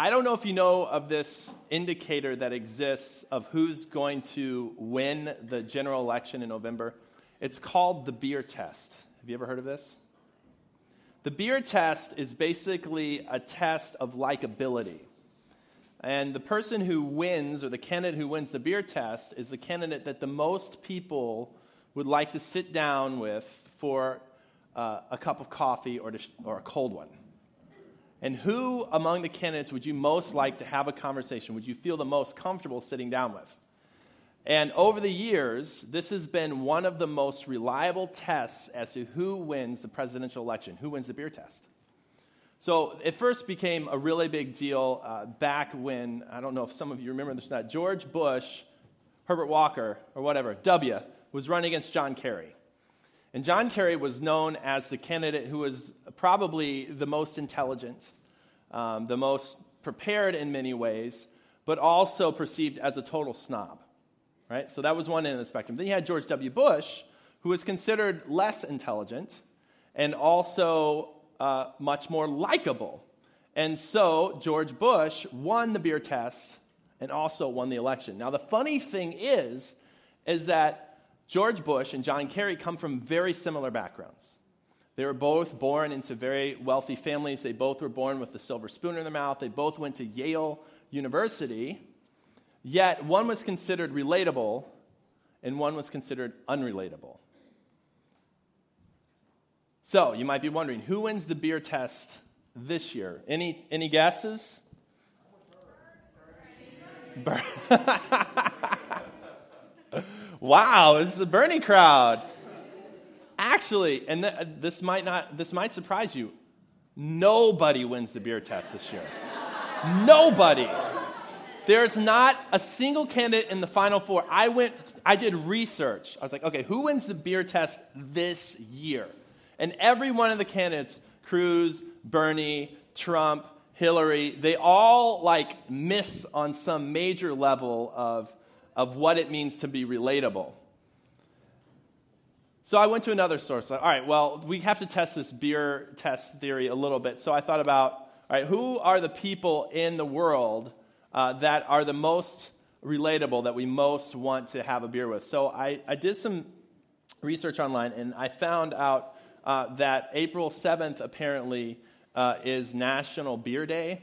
I don't know if you know of this indicator that exists of who's going to win the general election in November. It's called the beer test. Have you ever heard of this? The beer test is basically a test of likability. And the person who wins, or the candidate who wins the beer test, is the candidate that the most people would like to sit down with for uh, a cup of coffee or, to, or a cold one. And who among the candidates would you most like to have a conversation? Would you feel the most comfortable sitting down with? And over the years, this has been one of the most reliable tests as to who wins the presidential election, who wins the beer test. So it first became a really big deal uh, back when, I don't know if some of you remember this or not, George Bush, Herbert Walker, or whatever, W, was running against John Kerry. And John Kerry was known as the candidate who was probably the most intelligent, um, the most prepared in many ways, but also perceived as a total snob. Right? So that was one end of the spectrum. Then you had George W. Bush, who was considered less intelligent and also uh, much more likable. And so George Bush won the beer test and also won the election. Now, the funny thing is, is that George Bush and John Kerry come from very similar backgrounds. They were both born into very wealthy families. They both were born with the silver spoon in their mouth. They both went to Yale University. Yet one was considered relatable and one was considered unrelatable. So you might be wondering who wins the beer test this year? Any, any guesses? wow, this is a Bernie crowd. Actually, and th- this might not this might surprise you. Nobody wins the beer test this year. Nobody. There's not a single candidate in the final four. I went I did research. I was like, okay, who wins the beer test this year? And every one of the candidates, Cruz, Bernie, Trump, Hillary, they all like miss on some major level of of what it means to be relatable. So I went to another source. All right, well, we have to test this beer test theory a little bit. So I thought about, all right, who are the people in the world uh, that are the most relatable, that we most want to have a beer with? So I, I did some research online and I found out uh, that April 7th apparently uh, is National Beer Day.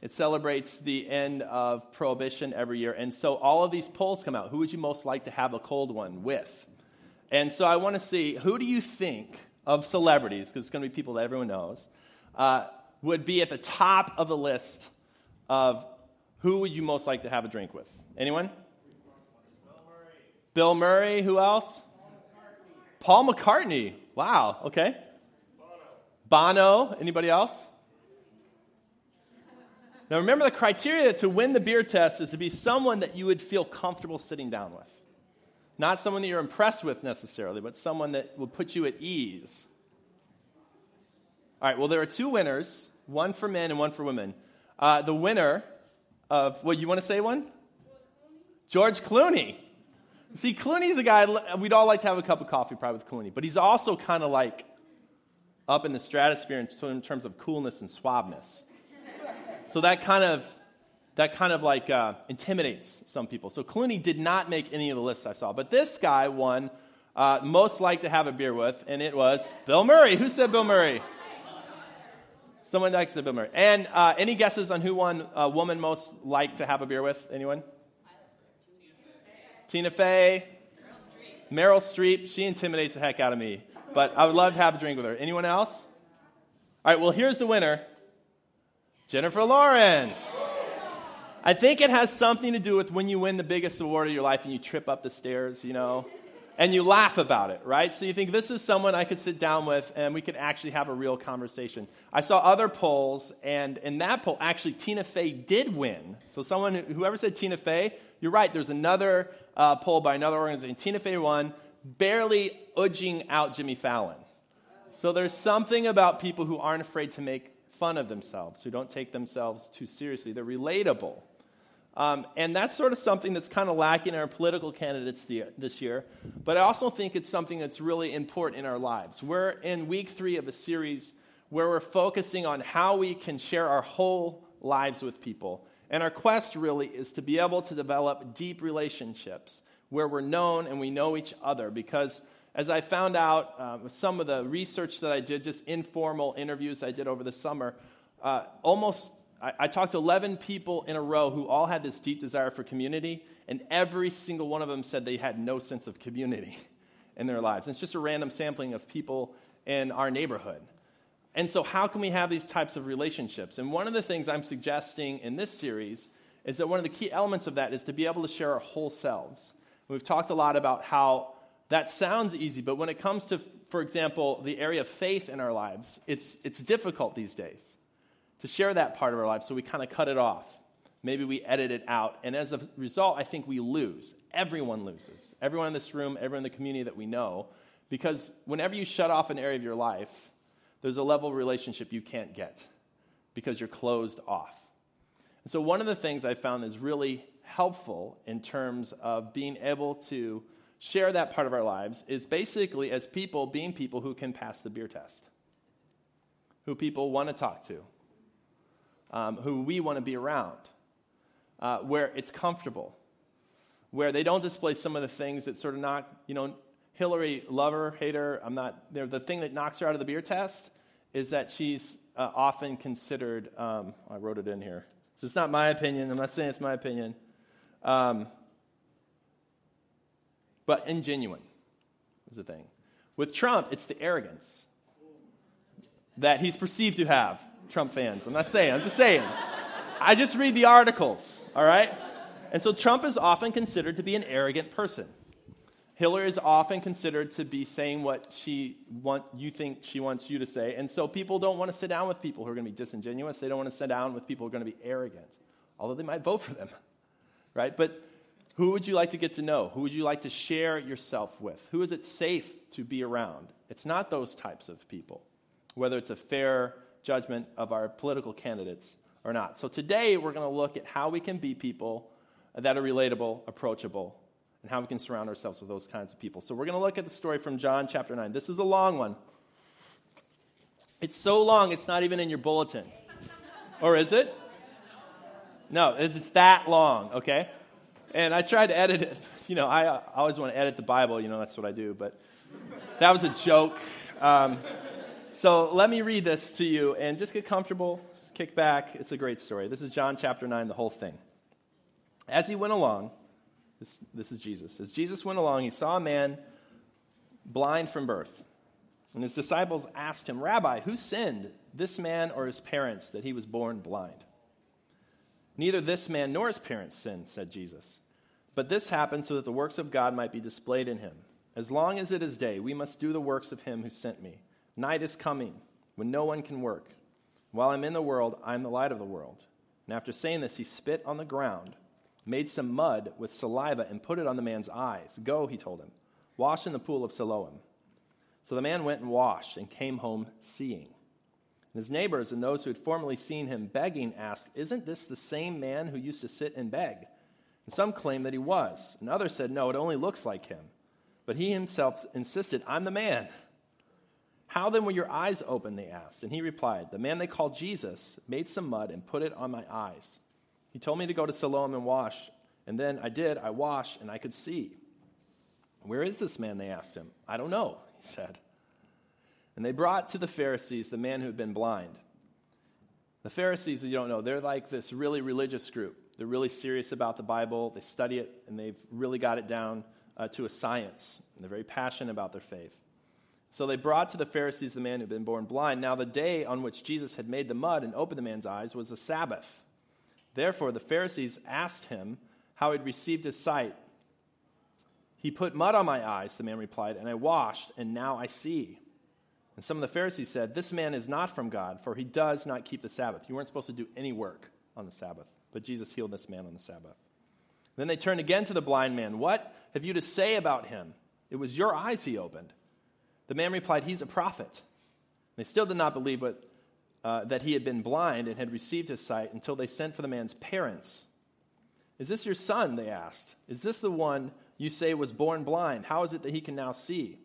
It celebrates the end of Prohibition every year. And so all of these polls come out. Who would you most like to have a cold one with? And so I want to see who do you think of celebrities, because it's going to be people that everyone knows, uh, would be at the top of the list of who would you most like to have a drink with? Anyone? Bill Murray. Bill Murray. Who else? Paul McCartney. Paul McCartney. Wow. Okay. Bono. Bono. Anybody else? Now, remember the criteria to win the beer test is to be someone that you would feel comfortable sitting down with. Not someone that you're impressed with necessarily, but someone that will put you at ease. All right, well, there are two winners one for men and one for women. Uh, the winner of, what, you want to say one? George Clooney. See, Clooney's a guy, we'd all like to have a cup of coffee probably with Clooney, but he's also kind of like up in the stratosphere in terms of coolness and suaveness. So that kind of that kind of like uh, intimidates some people. So Clooney did not make any of the lists I saw, but this guy won uh, most like to have a beer with, and it was Bill Murray. Who said Bill Murray? Someone likes to Bill Murray. And uh, any guesses on who won a woman most like to have a beer with? Anyone? Tina Fey. Meryl Streep. She intimidates the heck out of me, but I would love to have a drink with her. Anyone else? All right, well, here's the winner. Jennifer Lawrence. I think it has something to do with when you win the biggest award of your life and you trip up the stairs, you know, and you laugh about it, right? So you think this is someone I could sit down with and we could actually have a real conversation. I saw other polls, and in that poll, actually, Tina Fey did win. So someone, whoever said Tina Fey, you're right. There's another uh, poll by another organization. Tina Fey won, barely edging out Jimmy Fallon. So there's something about people who aren't afraid to make fun of themselves, who don't take themselves too seriously. They're relatable. Um, and that's sort of something that's kind of lacking in our political candidates this year. But I also think it's something that's really important in our lives. We're in week three of a series where we're focusing on how we can share our whole lives with people. And our quest really is to be able to develop deep relationships where we're known and we know each other. Because as I found out uh, with some of the research that I did, just informal interviews I did over the summer, uh, almost I, I talked to 11 people in a row who all had this deep desire for community, and every single one of them said they had no sense of community in their lives. And it's just a random sampling of people in our neighborhood. And so, how can we have these types of relationships? And one of the things I'm suggesting in this series is that one of the key elements of that is to be able to share our whole selves. We've talked a lot about how that sounds easy, but when it comes to, for example, the area of faith in our lives, it's, it's difficult these days to share that part of our lives, so we kind of cut it off. Maybe we edit it out. And as a result, I think we lose. Everyone loses. Everyone in this room, everyone in the community that we know. Because whenever you shut off an area of your life, there's a level of relationship you can't get because you're closed off. And so, one of the things I found is really helpful in terms of being able to share that part of our lives is basically as people being people who can pass the beer test, who people want to talk to, um, who we want to be around, uh, where it's comfortable, where they don't display some of the things that sort of knock, you know, Hillary, lover, hater, I'm not, the thing that knocks her out of the beer test is that she's uh, often considered, um, I wrote it in here. So it's not my opinion. I'm not saying it's my opinion. Um, but ingenuine is the thing. With Trump, it's the arrogance that he's perceived to have, Trump fans. I'm not saying, I'm just saying. I just read the articles, all right? And so Trump is often considered to be an arrogant person. Hillary is often considered to be saying what she want, you think she wants you to say. And so people don't want to sit down with people who are going to be disingenuous. They don't want to sit down with people who are going to be arrogant, although they might vote for them, right? But who would you like to get to know? Who would you like to share yourself with? Who is it safe to be around? It's not those types of people, whether it's a fair judgment of our political candidates or not. So today we're going to look at how we can be people that are relatable, approachable, and how we can surround ourselves with those kinds of people. So we're going to look at the story from John chapter 9. This is a long one. It's so long, it's not even in your bulletin. Or is it? No, it's that long, okay? And I tried to edit it. You know, I, I always want to edit the Bible, you know, that's what I do, but that was a joke. Um, so let me read this to you and just get comfortable, kick back. It's a great story. This is John chapter 9, the whole thing. As he went along, this, this is Jesus. As Jesus went along, he saw a man blind from birth. And his disciples asked him, Rabbi, who sinned, this man or his parents, that he was born blind? Neither this man nor his parents sinned, said Jesus. But this happened so that the works of God might be displayed in him. As long as it is day, we must do the works of him who sent me. Night is coming when no one can work. While I'm in the world, I'm the light of the world. And after saying this, he spit on the ground made some mud with saliva and put it on the man's eyes. Go, he told him, wash in the pool of Siloam. So the man went and washed and came home seeing. And his neighbors and those who had formerly seen him begging asked, Isn't this the same man who used to sit and beg? And some claimed that he was, and others said, No, it only looks like him. But he himself insisted, I'm the man. How then were your eyes open? They asked. And he replied, The man they called Jesus made some mud and put it on my eyes. He told me to go to Siloam and wash. And then I did. I washed, and I could see. Where is this man? They asked him. I don't know, he said. And they brought to the Pharisees the man who had been blind. The Pharisees, you don't know, they're like this really religious group. They're really serious about the Bible. They study it, and they've really got it down uh, to a science. And they're very passionate about their faith. So they brought to the Pharisees the man who had been born blind. Now, the day on which Jesus had made the mud and opened the man's eyes was a Sabbath. Therefore, the Pharisees asked him how he'd received his sight. He put mud on my eyes, the man replied, and I washed, and now I see. And some of the Pharisees said, This man is not from God, for he does not keep the Sabbath. You weren't supposed to do any work on the Sabbath, but Jesus healed this man on the Sabbath. Then they turned again to the blind man. What have you to say about him? It was your eyes he opened. The man replied, He's a prophet. They still did not believe what uh, that he had been blind and had received his sight until they sent for the man's parents. Is this your son? They asked. Is this the one you say was born blind? How is it that he can now see?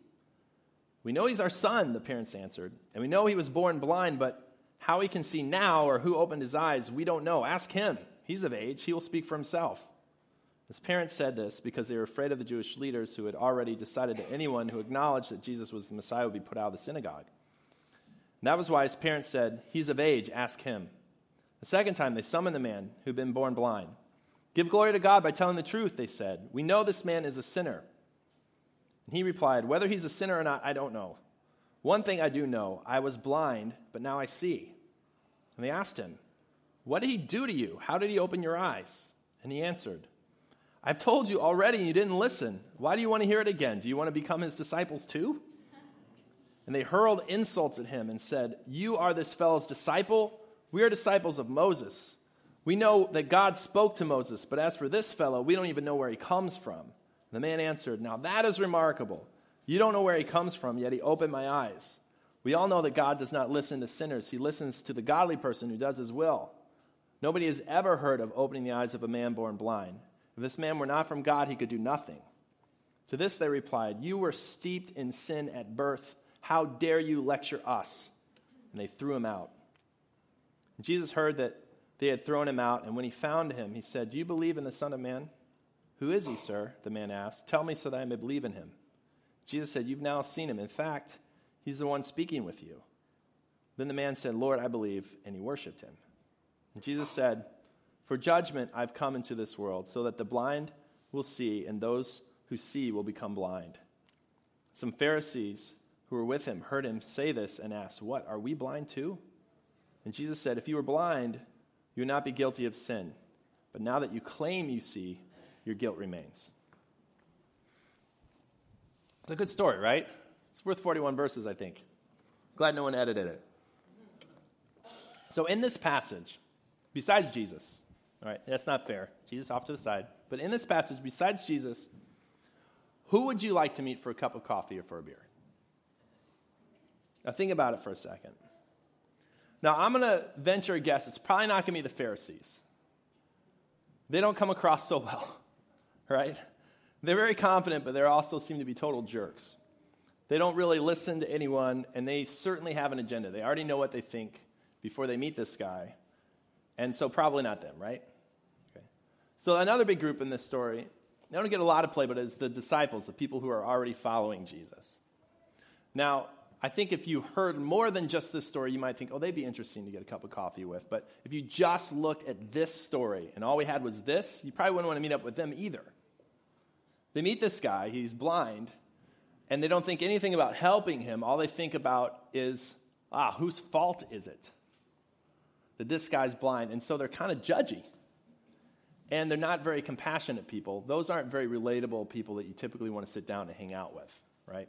We know he's our son, the parents answered, and we know he was born blind, but How he can see now or who opened his eyes, we don't know. Ask him. He's of age, he will speak for himself. His parents said this because they were afraid of the Jewish leaders who had already decided that anyone who acknowledged that Jesus was the Messiah would be put out of the synagogue. And that was why his parents said, He's of age, ask him. The second time they summoned the man who'd been born blind. Give glory to God by telling the truth, they said. We know this man is a sinner. And he replied, Whether he's a sinner or not, I don't know. One thing I do know I was blind, but now I see. And they asked him, What did he do to you? How did he open your eyes? And he answered, I've told you already and you didn't listen. Why do you want to hear it again? Do you want to become his disciples too? And they hurled insults at him and said, You are this fellow's disciple? We are disciples of Moses. We know that God spoke to Moses, but as for this fellow, we don't even know where he comes from. The man answered, Now that is remarkable. You don't know where he comes from, yet he opened my eyes. We all know that God does not listen to sinners, he listens to the godly person who does his will. Nobody has ever heard of opening the eyes of a man born blind. If this man were not from God, he could do nothing. To this they replied, You were steeped in sin at birth. How dare you lecture us? And they threw him out. And Jesus heard that they had thrown him out, and when he found him, he said, Do you believe in the Son of Man? Who is he, sir? The man asked. Tell me so that I may believe in him. Jesus said, You've now seen him. In fact, he's the one speaking with you. Then the man said, Lord, I believe, and he worshiped him. And Jesus said, For judgment I've come into this world, so that the blind will see, and those who see will become blind. Some Pharisees who were with him heard him say this and asked, What, are we blind too? And Jesus said, If you were blind, you would not be guilty of sin. But now that you claim you see, your guilt remains. It's a good story, right? It's worth 41 verses, I think. Glad no one edited it. So, in this passage, besides Jesus, all right, that's not fair. Jesus off to the side. But in this passage, besides Jesus, who would you like to meet for a cup of coffee or for a beer? Now, think about it for a second. Now, I'm going to venture a guess. It's probably not going to be the Pharisees. They don't come across so well, right? They're very confident, but they also seem to be total jerks. They don't really listen to anyone, and they certainly have an agenda. They already know what they think before they meet this guy. And so, probably not them, right? Okay. So, another big group in this story, they don't get a lot of play, but is the disciples, the people who are already following Jesus. Now, I think if you heard more than just this story, you might think, oh, they'd be interesting to get a cup of coffee with. But if you just looked at this story and all we had was this, you probably wouldn't want to meet up with them either. They meet this guy, he's blind, and they don't think anything about helping him. All they think about is, ah, whose fault is it that this guy's blind? And so they're kind of judgy. And they're not very compassionate people. Those aren't very relatable people that you typically want to sit down and hang out with, right?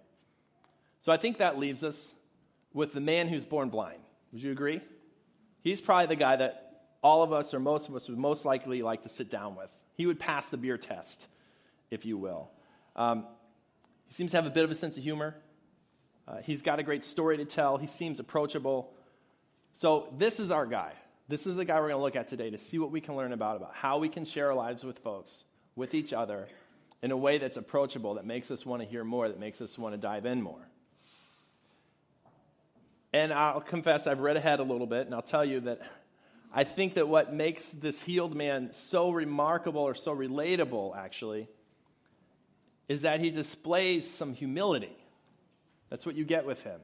So I think that leaves us with the man who's born blind. Would you agree? He's probably the guy that all of us or most of us would most likely like to sit down with. He would pass the beer test, if you will. Um, he seems to have a bit of a sense of humor. Uh, he's got a great story to tell. He seems approachable. So, this is our guy. This is the guy we're going to look at today to see what we can learn about, about how we can share our lives with folks, with each other, in a way that's approachable, that makes us want to hear more, that makes us want to dive in more. And I'll confess, I've read ahead a little bit, and I'll tell you that I think that what makes this healed man so remarkable or so relatable, actually, is that he displays some humility. That's what you get with him.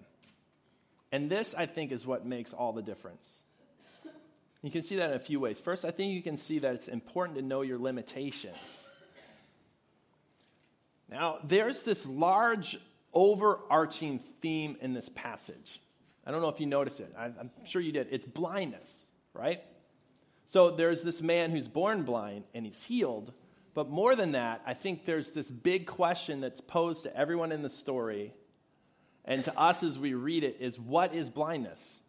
And this, I think, is what makes all the difference. You can see that in a few ways. First, I think you can see that it's important to know your limitations. Now, there's this large, overarching theme in this passage. I don't know if you notice it. I'm sure you did. It's blindness, right? So there's this man who's born blind and he's healed. But more than that, I think there's this big question that's posed to everyone in the story and to us as we read it is what is blindness?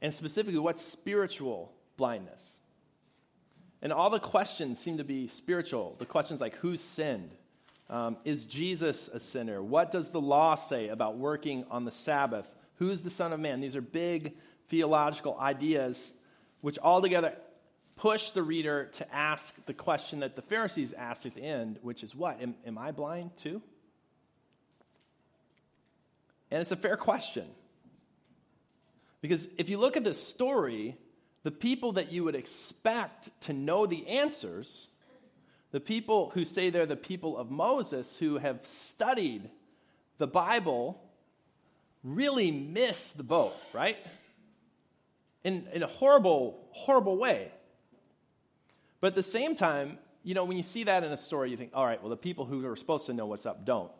And specifically, what's spiritual blindness? And all the questions seem to be spiritual. The questions like who sinned? Um, is Jesus a sinner? What does the law say about working on the Sabbath? Who's the Son of Man? These are big theological ideas which altogether push the reader to ask the question that the Pharisees asked at the end, which is what? Am, am I blind too? And it's a fair question. Because if you look at this story, the people that you would expect to know the answers, the people who say they're the people of Moses, who have studied the Bible, really miss the boat, right? In, in a horrible, horrible way. But at the same time, you know, when you see that in a story, you think, all right, well, the people who are supposed to know what's up don't.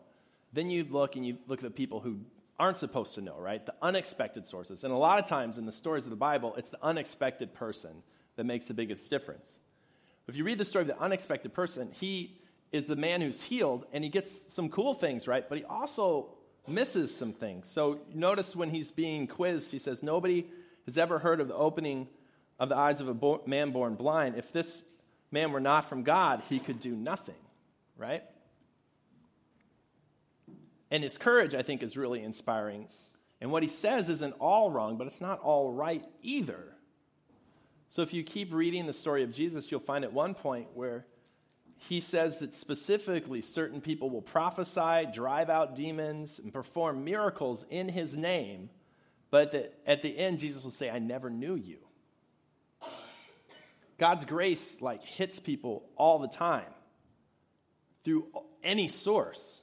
Then you look and you look at the people who aren't supposed to know, right? The unexpected sources. And a lot of times in the stories of the Bible, it's the unexpected person that makes the biggest difference. If you read the story of the unexpected person, he is the man who's healed and he gets some cool things, right? But he also misses some things. So notice when he's being quizzed, he says, Nobody has ever heard of the opening of the eyes of a man born blind. If this man were not from God, he could do nothing, right? And his courage, I think, is really inspiring. And what he says isn't all wrong, but it's not all right either. So if you keep reading the story of Jesus, you'll find at one point where he says that specifically certain people will prophesy, drive out demons, and perform miracles in his name. But at the, at the end, Jesus will say, I never knew you. God's grace like hits people all the time through any source.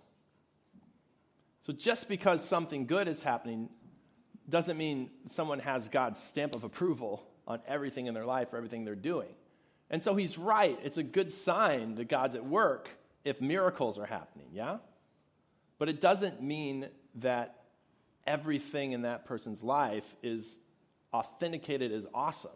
So just because something good is happening doesn't mean someone has God's stamp of approval on everything in their life or everything they're doing. And so he's right. It's a good sign that God's at work if miracles are happening, yeah? But it doesn't mean that everything in that person's life is authenticated as awesome.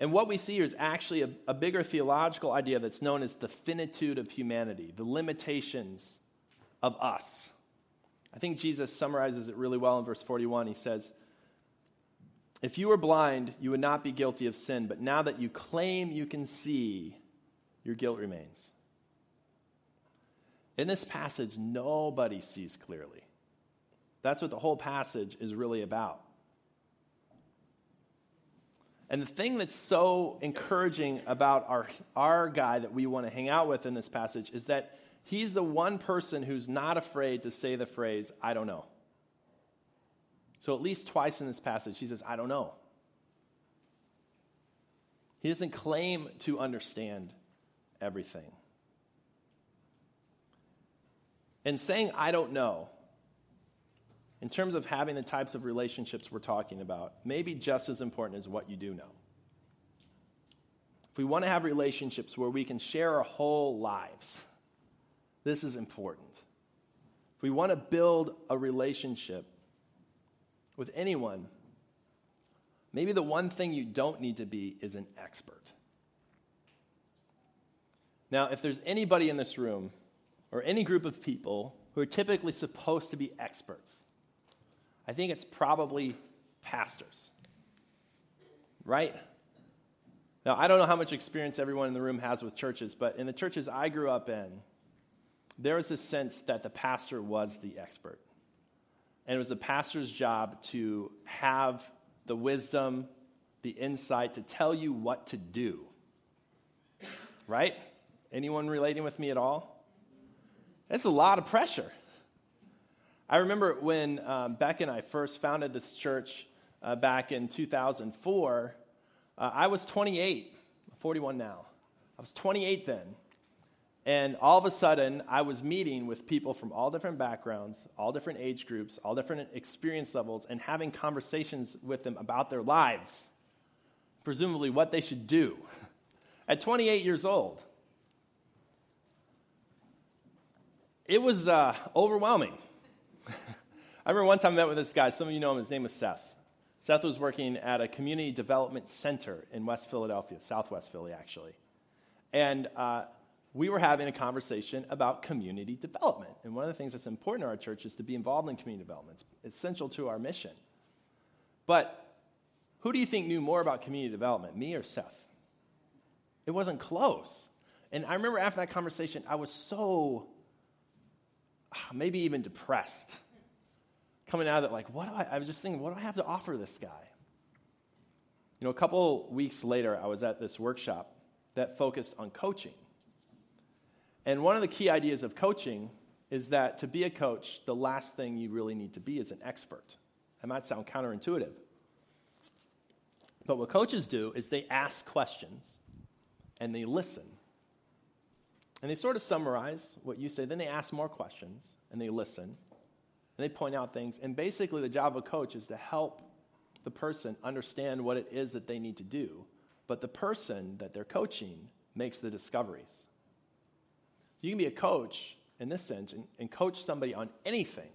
And what we see here is actually a, a, bigger theological idea that's known as the finitude of humanity, the limitations of us. I think Jesus summarizes it really well in verse 41. He says, If you were blind, you would not be guilty of sin, but now that you claim you can see, your guilt remains. In this passage, nobody sees clearly. That's what the whole passage is really about. And the thing that's so encouraging about our, our guy that we want to hang out with in this passage is that he's the one person who's not afraid to say the phrase, I don't know. So at least twice in this passage, he says, I don't know. He doesn't claim to understand everything. And saying, I don't know, in terms of having the types of relationships we're talking about, maybe just as important as what you do know. If we want to have relationships where we can share our whole lives, this is important. If we want to build a relationship with anyone, maybe the one thing you don't need to be is an expert. Now, if there's anybody in this room or any group of people who are typically supposed to be experts, I think it's probably pastors. Right? Now, I don't know how much experience everyone in the room has with churches, but in the churches I grew up in, there was a sense that the pastor was the expert. And it was the pastor's job to have the wisdom, the insight to tell you what to do. Right? Anyone relating with me at all? That's a lot of pressure. I remember when um, Beck and I first founded this church uh, back in 2004, uh, I was 28, 41 now. I was 28 then. And all of a sudden, I was meeting with people from all different backgrounds, all different age groups, all different experience levels, and having conversations with them about their lives, presumably what they should do at 28 years old. It was uh, overwhelming. I remember one time I met with this guy. Some of you know him. His name was Seth. Seth was working at a community development center in West Philadelphia, Southwest Philly, actually. And uh, we were having a conversation about community development. And one of the things that's important to our church is to be involved in community development. It's essential to our mission. But who do you think knew more about community development, me or Seth? It wasn't close. And I remember after that conversation, I was so maybe even depressed. Coming out of it, like, what do I, I was just thinking, what do I have to offer this guy? You know, a couple weeks later, I was at this workshop that focused on coaching. And one of the key ideas of coaching is that to be a coach, the last thing you really need to be is an expert. That might sound counterintuitive. But what coaches do is they ask questions and they listen. And they sort of summarize what you say, then they ask more questions and they listen and they point out things. And basically, the job of a coach is to help the person understand what it is that they need to do. But the person that they're coaching makes the discoveries. You can be a coach in this sense and, and coach somebody on anything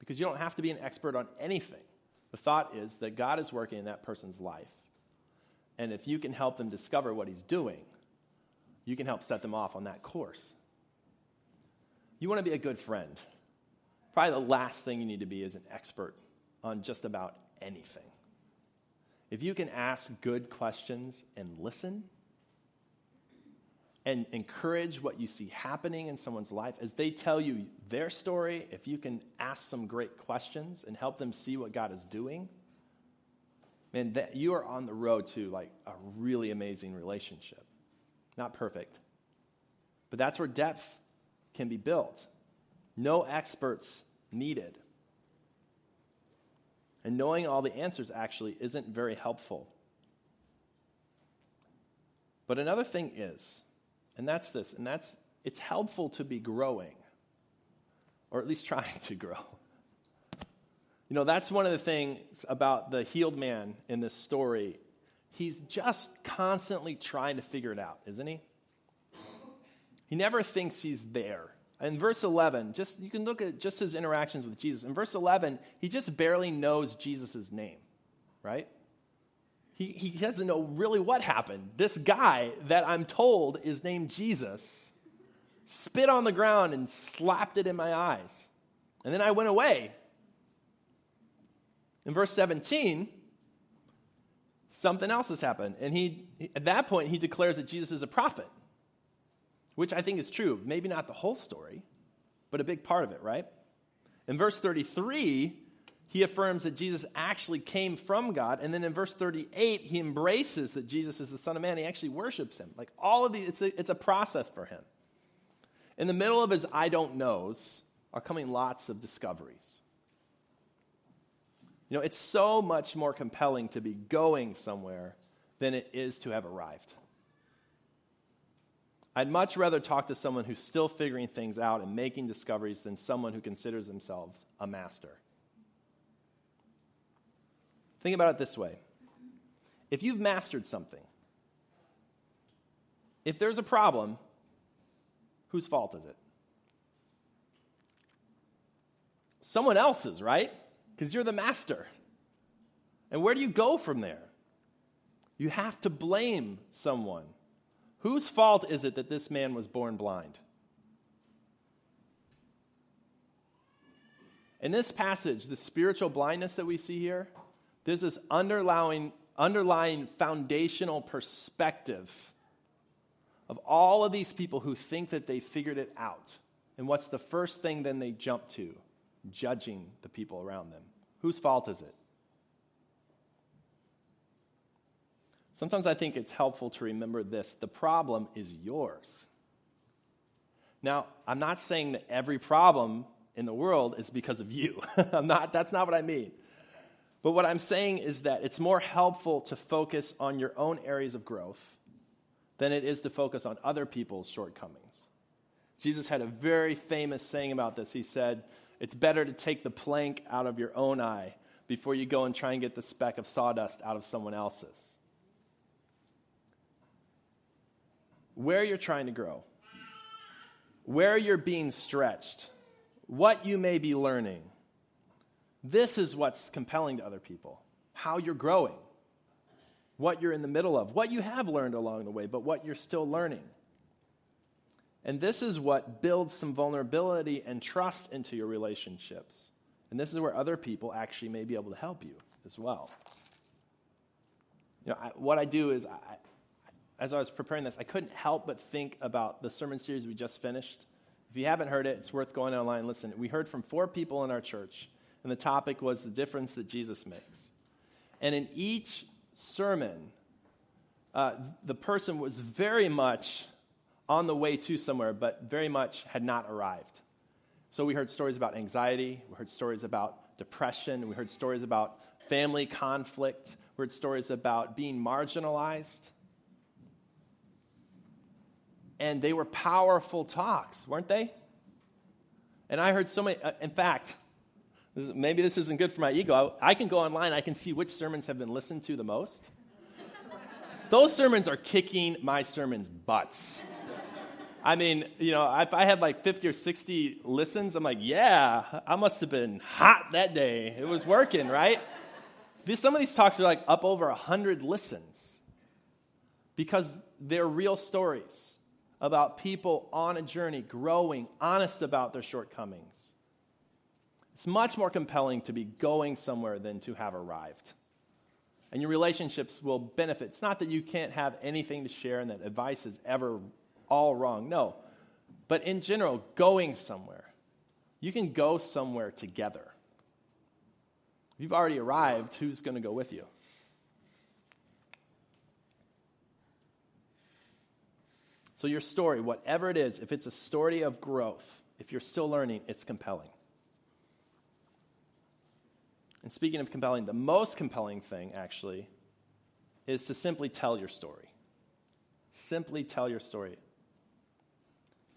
because you don't have to be an expert on anything. The thought is that God is working in that person's life. And if you can help them discover what He's doing, you can help set them off on that course. You want to be a good friend. Probably the last thing you need to be is an expert on just about anything. If you can ask good questions and listen, and encourage what you see happening in someone's life as they tell you their story. If you can ask some great questions and help them see what God is doing, man, that you are on the road to like a really amazing relationship. Not perfect, but that's where depth can be built. No experts needed. And knowing all the answers actually isn't very helpful. But another thing is, and that's this, and that's it's helpful to be growing, or at least trying to grow. You know, that's one of the things about the healed man in this story. He's just constantly trying to figure it out, isn't he? He never thinks he's there. In verse 11, just you can look at just his interactions with Jesus. In verse 11, he just barely knows Jesus' name, right? He, he doesn't know really what happened. This guy that I'm told is named Jesus spit on the ground and slapped it in my eyes. And then I went away. In verse 17, something else has happened. And he, at that point, he declares that Jesus is a prophet, which I think is true. Maybe not the whole story, but a big part of it, right? In verse 33, he affirms that Jesus actually came from God. And then in verse 38, he embraces that Jesus is the Son of Man. He actually worships him. Like all of these, it's a, it's a process for him. In the middle of his I don't knows are coming lots of discoveries. You know, it's so much more compelling to be going somewhere than it is to have arrived. I'd much rather talk to someone who's still figuring things out and making discoveries than someone who considers themselves a master. Think about it this way if you've mastered something, if there's a problem, whose fault is it? Someone else's, right? Because you're the master. And where do you go from there? You have to blame someone. Whose fault is it that this man was born blind? In this passage, the spiritual blindness that we see here, there's this underlying, underlying foundational perspective of all of these people who think that they figured it out. And what's the first thing then they jump to? Judging the people around them. Whose fault is it? Sometimes I think it's helpful to remember this the problem is yours. Now, I'm not saying that every problem in the world is because of you. I'm not, that's not what I mean. But what I'm saying is that it's more helpful to focus on your own areas of growth than it is to focus on other people's shortcomings. Jesus had a very famous saying about this. He said, It's better to take the plank out of your own eye before you go and try and get the speck of sawdust out of someone else's. Where you're trying to grow, where you're being stretched, what you may be learning this is what's compelling to other people how you're growing, what you're in the middle of, what you have learned along the way, but what you're still learning. And this is what builds some vulnerability and trust into your relationships. And this is where other people actually may be able to help you as well. You know, I, what I do is, I, as I was preparing this, I couldn't help but think about the sermon series we just finished. If you haven't heard it, it's worth going online and listening. We heard from four people in our church and the topic was the difference that Jesus makes. And in each sermon, uh, the person was very much on the way to somewhere, but very much had not arrived. So we heard stories about anxiety, we heard stories about depression, we heard stories about family conflict, we heard stories about being marginalized. And they were powerful talks, weren't they? And I heard so many, uh, in fact, this is, maybe this isn't good for my ego. I, I can go online, I can see which sermons have been listened to the most. Those sermons are kicking my sermons' butts. I mean, you know, if I had like 50 or 60 listens, I'm like, yeah, I must have been hot that day. It was working, right? Some of these talks are like up over 100 listens because they're real stories about people on a journey, growing, honest about their shortcomings. It's much more compelling to be going somewhere than to have arrived. And your relationships will benefit. It's not that you can't have anything to share and that advice is ever all wrong. No. But in general, going somewhere, you can go somewhere together. If you've already arrived, who's going to go with you? So, your story, whatever it is, if it's a story of growth, if you're still learning, it's compelling. And speaking of compelling, the most compelling thing, actually, is to simply tell your story. Simply tell your story.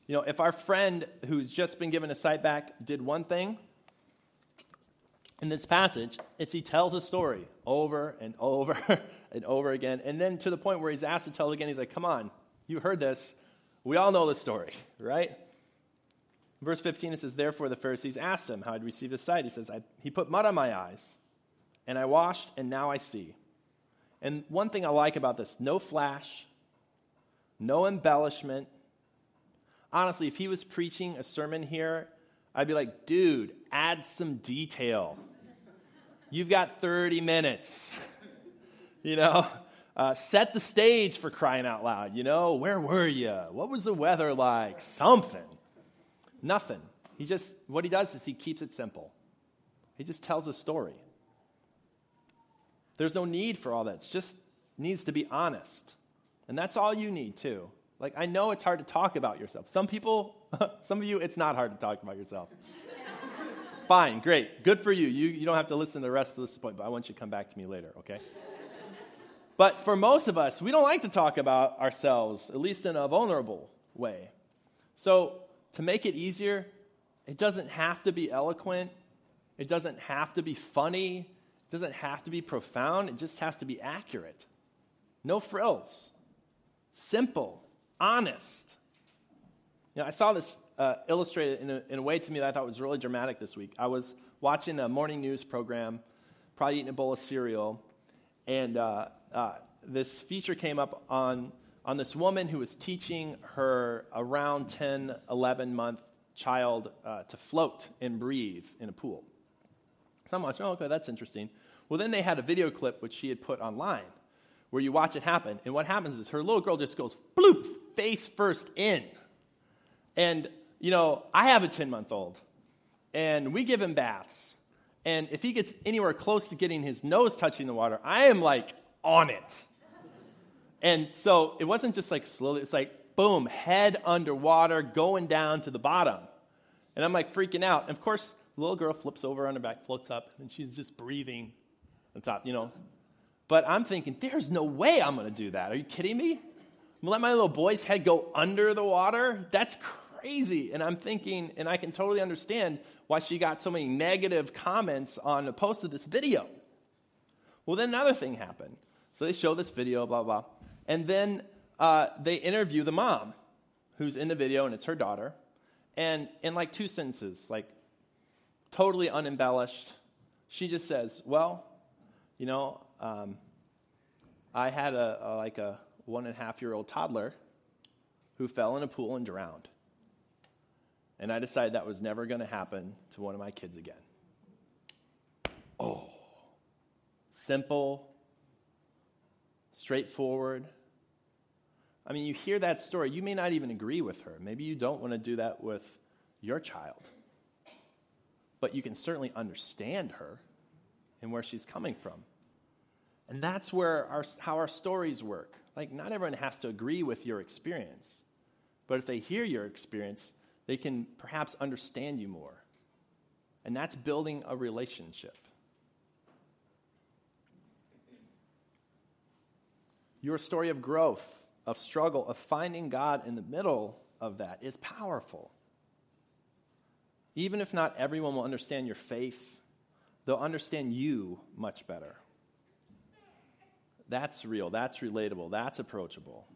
You know, if our friend who's just been given a sight back did one thing in this passage, it's he tells a story over and over and over again. And then to the point where he's asked to tell it again, he's like, come on, you heard this. We all know the story, right? Verse 15, it says, Therefore the Pharisees asked him how he'd received his sight. He says, He put mud on my eyes, and I washed, and now I see. And one thing I like about this no flash, no embellishment, honestly, if he was preaching a sermon here, I'd be like, dude, add some detail. You've got 30 minutes. you know, uh, set the stage for crying out loud. You know, where were you? What was the weather like? Something. Nothing. He just, what he does is he keeps it simple. He just tells a story. There's no need for all that. It just needs to be honest. And that's all you need, too. Like, I know it's hard to talk about yourself. Some people, some of you, it's not hard to talk about yourself. Fine, great. Good for you. you. You don't have to listen to the rest of this point, but I want you to come back to me later, okay? But for most of us, we don't like to talk about ourselves, at least in a vulnerable way. So, to make it easier, it doesn't have to be eloquent, it doesn't have to be funny, it doesn't have to be profound, it just has to be accurate. No frills. Simple honest. You know, I saw this uh, illustrated in a, in a way to me that I thought was really dramatic this week. I was watching a morning news program, probably eating a bowl of cereal, and uh, uh, this feature came up on, on this woman who was teaching her around 10, 11 month child uh, to float and breathe in a pool. So I'm watching, oh, okay, that's interesting. Well, then they had a video clip which she had put online where you watch it happen. And what happens is her little girl just goes bloop, face first in. And, you know, I have a 10 month old, and we give him baths. And if he gets anywhere close to getting his nose touching the water, I am like on it. And so it wasn't just like slowly, it's like boom, head underwater, going down to the bottom. And I'm like freaking out. And of course, the little girl flips over on her back, floats up, and she's just breathing on top, you know. But I'm thinking, there's no way I'm to do that. Are you kidding me? let my little boy's head go under the water? That's crazy. And I'm thinking, and I can totally understand why she got so many negative comments on the post of this video. Well, then another thing happened. So they show this video, blah, blah. And then uh, they interview the mom who's in the video, and it's her daughter. And in like two sentences, like totally unembellished, she just says, Well, you know, um, I had a, a, like a one and a half year old toddler who fell in a pool and drowned. And I decided that was never going to happen to one of my kids again. Oh, simple, straightforward. I mean, you hear that story, you may not even agree with her. Maybe you don't want to do that with your child. But you can certainly understand her and where she's coming from. And that's where our, how our stories work. Like, not everyone has to agree with your experience. But if they hear your experience, they can perhaps understand you more. And that's building a relationship. Your story of growth, of struggle, of finding God in the middle of that is powerful. Even if not everyone will understand your faith, they'll understand you much better. That's real, that's relatable, that's approachable.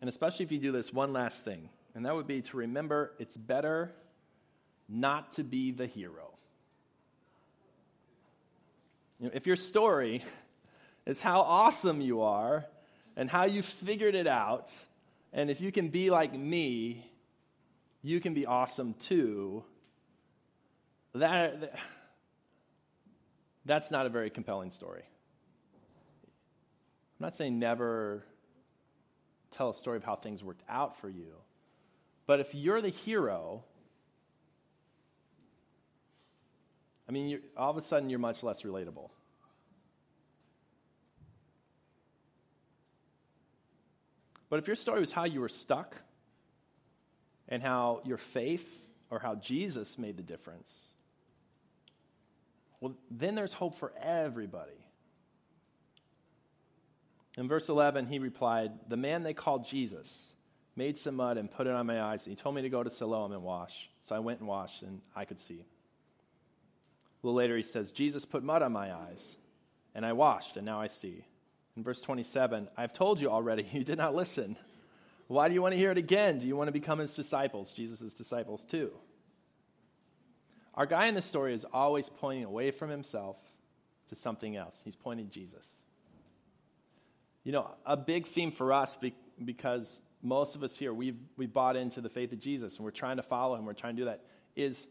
And especially if you do this one last thing, and that would be to remember it's better not to be the hero. You know, if your story is how awesome you are and how you figured it out, and if you can be like me, you can be awesome too. That, that's not a very compelling story. I'm not saying never tell a story of how things worked out for you. But if you're the hero, I mean, all of a sudden you're much less relatable. But if your story was how you were stuck and how your faith or how Jesus made the difference, well, then there's hope for everybody. In verse 11, he replied, The man they called Jesus made some mud and put it on my eyes, and he told me to go to Siloam and wash. So I went and washed, and I could see. A little later, he says, Jesus put mud on my eyes, and I washed, and now I see. In verse 27, I've told you already, you did not listen. Why do you want to hear it again? Do you want to become his disciples, Jesus' disciples too? Our guy in this story is always pointing away from himself to something else. He's pointing Jesus. You know, a big theme for us because most of us here, we've, we bought into the faith of Jesus and we're trying to follow him, we're trying to do that, is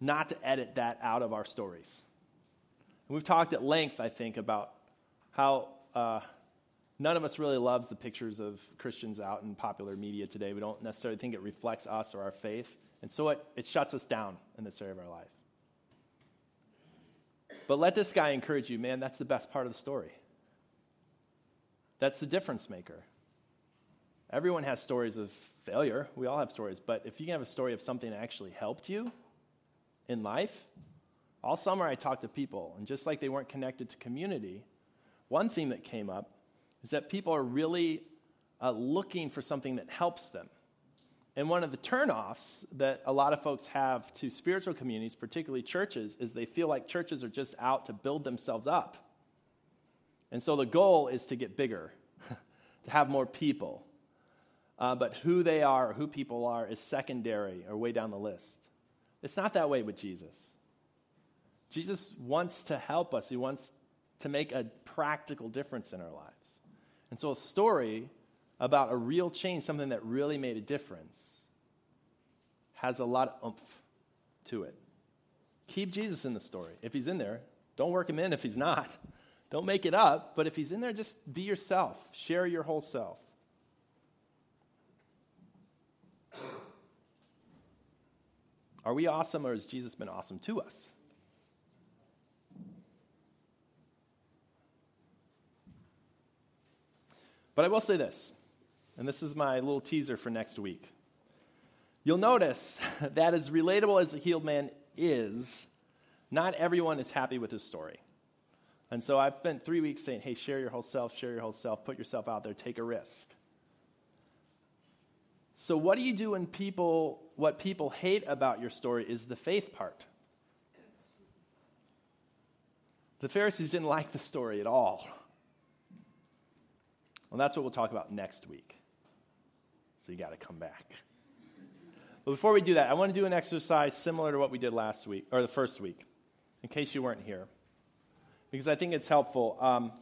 not to edit that out of our stories. And we've talked at length, I think, about how uh, none of us really loves the pictures of Christians out in popular media today. We don't necessarily think it reflects us or our faith. And so it, it shuts us down in this area of our life. But let this guy encourage you, man, that's the best part of the story. That's the difference maker. Everyone has stories of failure. We all have stories. But if you can have a story of something that actually helped you in life, all summer I talked to people, and just like they weren't connected to community, one theme that came up is that people are really uh, looking for something that helps them. And one of the turnoffs that a lot of folks have to spiritual communities, particularly churches, is they feel like churches are just out to build themselves up. And so the goal is to get bigger, to have more people. Uh, but who they are or who people are is secondary or way down the list. It's not that way with Jesus. Jesus wants to help us, He wants to make a practical difference in our lives. And so, a story about a real change, something that really made a difference, has a lot of oomph to it. Keep Jesus in the story. If he's in there, don't work him in if he's not. Don't make it up, but if he's in there, just be yourself. Share your whole self. Are we awesome or has Jesus been awesome to us? But I will say this, and this is my little teaser for next week. You'll notice that as relatable as a healed man is, not everyone is happy with his story. And so I've spent three weeks saying, hey, share your whole self, share your whole self, put yourself out there, take a risk. So, what do you do when people, what people hate about your story is the faith part? The Pharisees didn't like the story at all. Well, that's what we'll talk about next week. So, you got to come back. But before we do that, I want to do an exercise similar to what we did last week, or the first week, in case you weren't here because I think it's helpful. Um,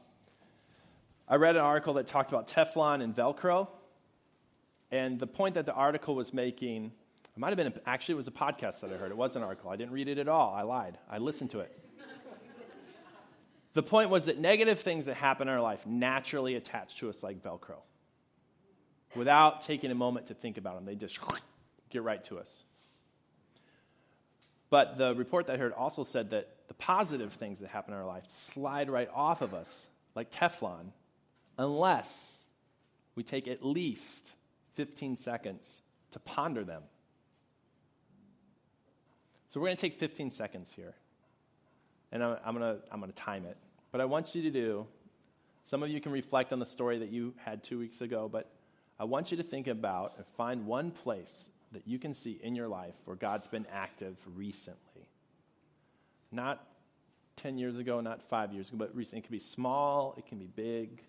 I read an article that talked about Teflon and Velcro. And the point that the article was making, it might have been, actually, it was a podcast that I heard. It was an article. I didn't read it at all. I lied. I listened to it. The point was that negative things that happen in our life naturally attach to us like Velcro without taking a moment to think about them. They just get right to us. But the report that I heard also said that the positive things that happen in our life slide right off of us like Teflon unless we take at least 15 seconds to ponder them. So we're going to take 15 seconds here. And I'm, I'm going to I'm going to time it. But I want you to do, some of you can reflect on the story that you had two weeks ago, but I want you to think about and find one place that you can see in your life where God's been active recently. Not 10 years ago, not five years ago, but recently. It can be small, it can be big.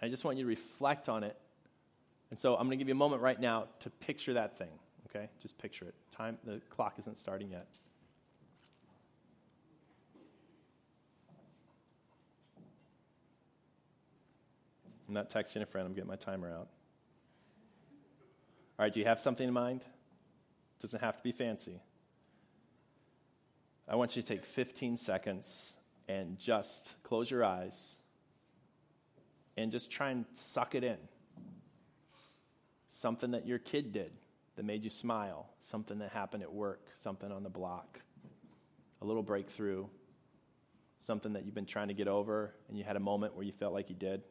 I just want you to reflect on it. And so I'm going to give you a moment right now to picture that thing, okay? Just picture it. Time, the clock isn't starting yet. I'm not texting a friend, I'm getting my timer out. All right, do you have something in mind? Doesn't have to be fancy. I want you to take 15 seconds and just close your eyes and just try and suck it in. Something that your kid did that made you smile, something that happened at work, something on the block, a little breakthrough, something that you've been trying to get over and you had a moment where you felt like you did.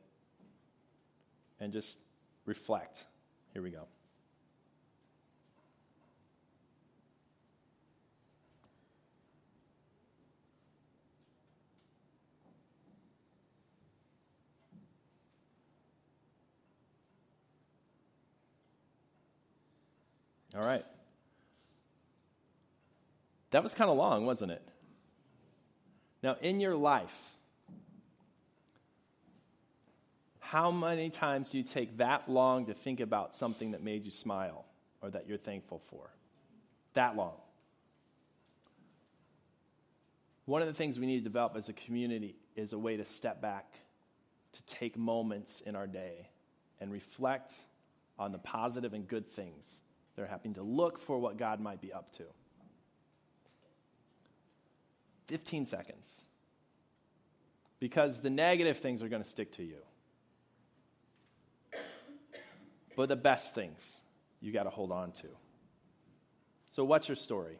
And just reflect. Here we go. All right. That was kind of long, wasn't it? Now, in your life, how many times do you take that long to think about something that made you smile or that you're thankful for? That long. One of the things we need to develop as a community is a way to step back, to take moments in our day and reflect on the positive and good things that are happening, to look for what God might be up to. 15 seconds. Because the negative things are going to stick to you. But the best things you got to hold on to. So, what's your story?